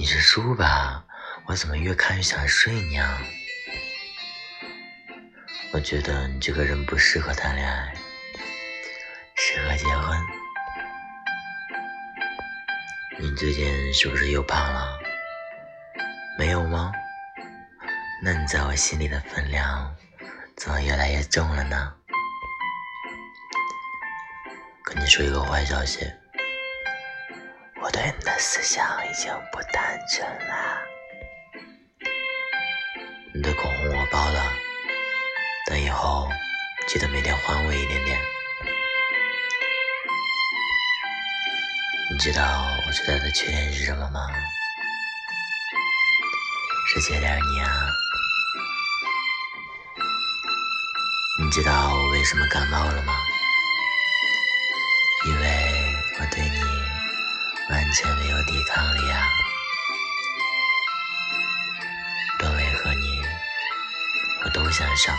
你是书吧？我怎么越看越想睡你啊？我觉得你这个人不适合谈恋爱，适合结婚。你最近是不是又胖了？没有吗？那你在我心里的分量怎么越来越重了呢？跟你说一个坏消息。我对你的思想已经不单纯了。你的口红我包了，等以后记得每天还我一点点。你知道我最大的缺点是什么吗？是缺点你啊。你知道我为什么感冒了吗？完全没有抵抗力啊！多为和你，我都想上。